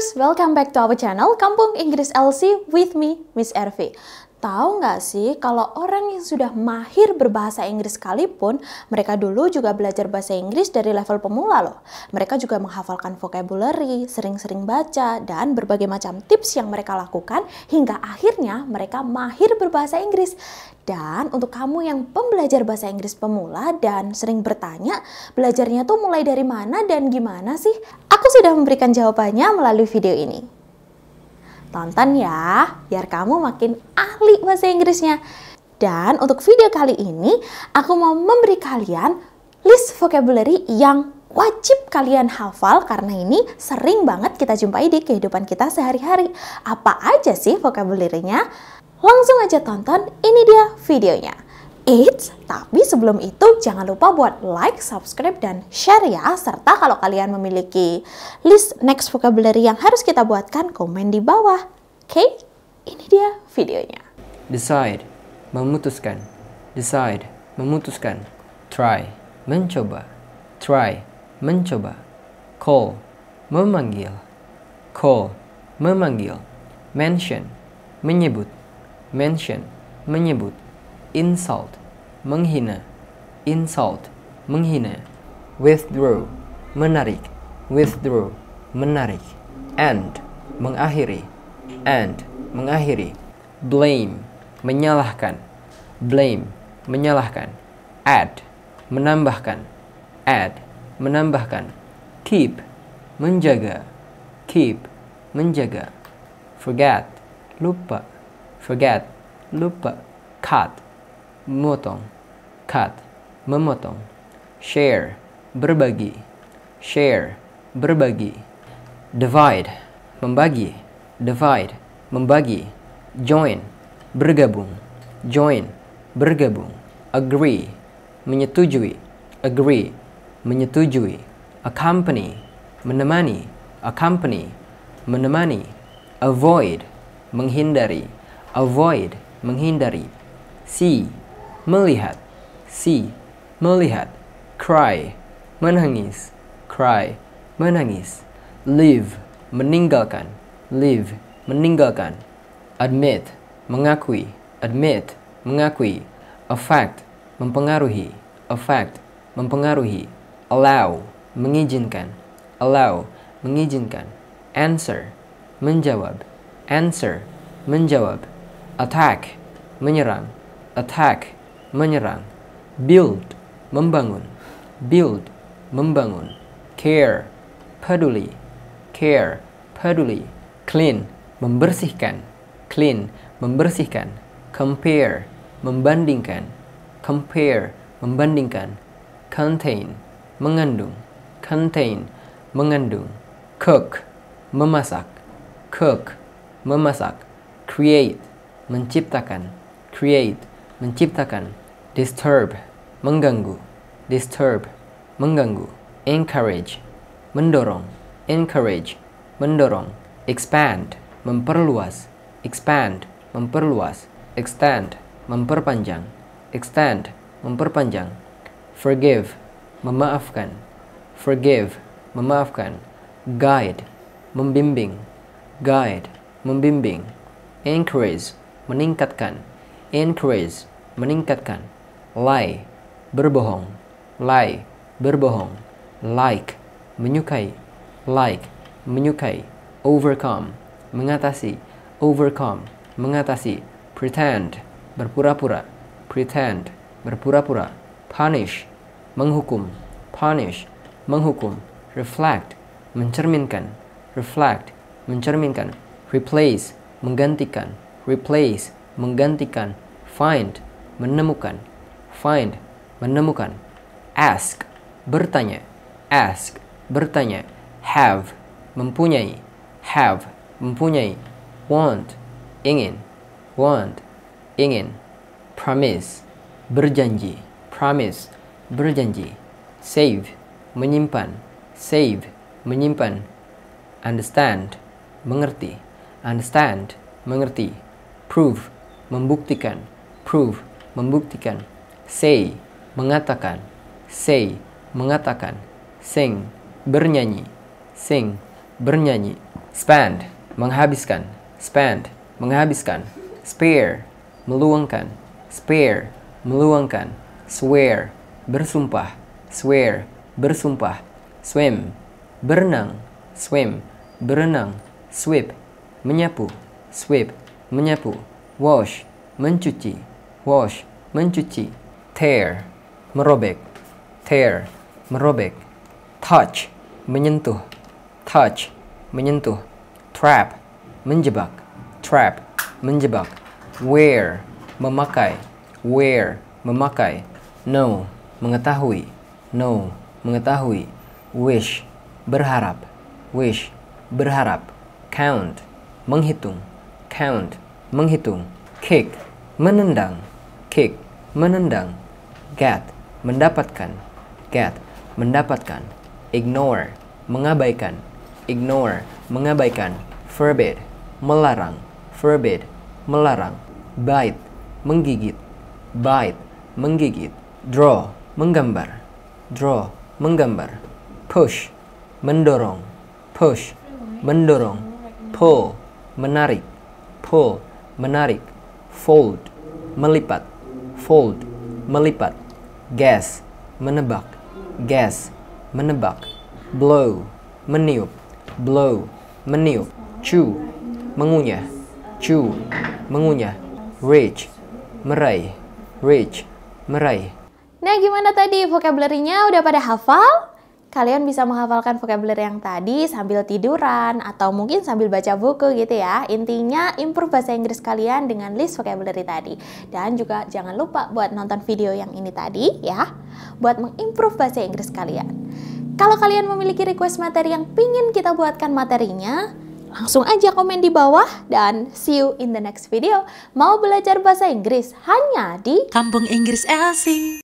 Inggrisers, welcome back to our channel Kampung Inggris LC with me, Miss RV. Tahu nggak sih kalau orang yang sudah mahir berbahasa Inggris sekalipun, mereka dulu juga belajar bahasa Inggris dari level pemula loh. Mereka juga menghafalkan vocabulary, sering-sering baca, dan berbagai macam tips yang mereka lakukan hingga akhirnya mereka mahir berbahasa Inggris. Dan untuk kamu yang pembelajar bahasa Inggris pemula dan sering bertanya, belajarnya tuh mulai dari mana dan gimana sih? Aku sudah memberikan jawabannya melalui video ini. Tonton ya, biar kamu makin ahli bahasa Inggrisnya. Dan untuk video kali ini, aku mau memberi kalian list vocabulary yang wajib kalian hafal karena ini sering banget kita jumpai di kehidupan kita sehari-hari. Apa aja sih vocabulary-nya? Langsung aja tonton, ini dia videonya. Eits, tapi sebelum itu jangan lupa buat like, subscribe, dan share ya. Serta kalau kalian memiliki list next vocabulary yang harus kita buatkan, komen di bawah. Oke, okay? ini dia videonya. Decide, memutuskan. Decide, memutuskan. Try, mencoba. Try, mencoba. Call, memanggil. Call, memanggil. Mention, menyebut. Mention, menyebut insult, menghina, insult, menghina, withdraw, menarik, withdraw, menarik, end, mengakhiri, end, mengakhiri, blame, menyalahkan, blame, menyalahkan, add, menambahkan, add, menambahkan, keep, menjaga, keep, menjaga, forget, lupa, forget, lupa, cut, memotong, cut, memotong, share, berbagi, share, berbagi, divide, membagi, divide, membagi, join, bergabung, join, bergabung, agree, menyetujui, agree, menyetujui, accompany, menemani, accompany, menemani, avoid, menghindari, avoid, menghindari, see, melihat, see, melihat, cry, menangis, cry, menangis, live, meninggalkan, live, meninggalkan, admit, mengakui, admit, mengakui, affect, mempengaruhi, affect, mempengaruhi, allow, mengizinkan, allow, mengizinkan, answer, menjawab, answer, menjawab, attack, menyerang, attack, menyerang, build, membangun, build, membangun, care, peduli, care, peduli, clean, membersihkan, clean, membersihkan, compare, membandingkan, compare, membandingkan, contain, mengandung, contain, mengandung, cook, memasak, cook, memasak, create, menciptakan, create, menciptakan, disturb, mengganggu, disturb, mengganggu, encourage, mendorong, encourage, mendorong, expand, memperluas, expand, memperluas, extend, memperpanjang, extend, memperpanjang, forgive, memaafkan, forgive, memaafkan, guide, membimbing, guide, membimbing, encourage, meningkatkan, encourage, meningkatkan, lie, berbohong, lie, berbohong, like, menyukai, like, menyukai, overcome, mengatasi, overcome, mengatasi, pretend, berpura-pura, pretend, berpura-pura, punish, menghukum, punish, menghukum, reflect, mencerminkan, reflect, mencerminkan, replace, menggantikan, replace, menggantikan, find, menemukan, find, menemukan, ask, bertanya, ask, bertanya, have, mempunyai, have, mempunyai, want, ingin, want, ingin, promise, berjanji, promise, berjanji, save, menyimpan, save, menyimpan, understand, mengerti, understand, mengerti, prove, membuktikan, prove, membuktikan, say, mengatakan, say, mengatakan, sing, bernyanyi, sing, bernyanyi, Spend, menghabiskan. Spend, menghabiskan. Spare, meluangkan. Spare, meluangkan. Swear, bersumpah. Swear, bersumpah. Swim, berenang. Swim, berenang. Sweep, menyapu. Sweep, menyapu. Wash, mencuci. Wash, mencuci. Tear, merobek. Tear, merobek. Touch, menyentuh. Touch, menyentuh. Trap, menjebak. Trap, menjebak. Wear, memakai. Wear, memakai. Know, mengetahui. Know, mengetahui. Wish, berharap. Wish, berharap. Count, menghitung. Count, menghitung. Kick, menendang. Kick, menendang. Get, mendapatkan. Get, mendapatkan. Ignore, mengabaikan. Ignore, mengabaikan. Forbid, melarang. Forbid, melarang. Bite, menggigit. Bite, menggigit. Draw, menggambar. Draw, menggambar. Push, mendorong. Push, mendorong. Pull, menarik. Pull, menarik. Fold, melipat. Fold, melipat. Guess, menebak. Guess, menebak. Blow, meniup. Blow, meniup. Chew, mengunyah. Chew, mengunyah. Reach, meraih. Reach, meraih. Nah, gimana tadi vocabulary-nya udah pada hafal? Kalian bisa menghafalkan vocabulary yang tadi sambil tiduran atau mungkin sambil baca buku gitu ya. Intinya improve bahasa Inggris kalian dengan list vocabulary tadi. Dan juga jangan lupa buat nonton video yang ini tadi ya. Buat mengimprove bahasa Inggris kalian. Kalau kalian memiliki request materi yang pingin kita buatkan materinya, langsung aja komen di bawah dan see you in the next video. Mau belajar bahasa Inggris hanya di Kampung Inggris Elsie.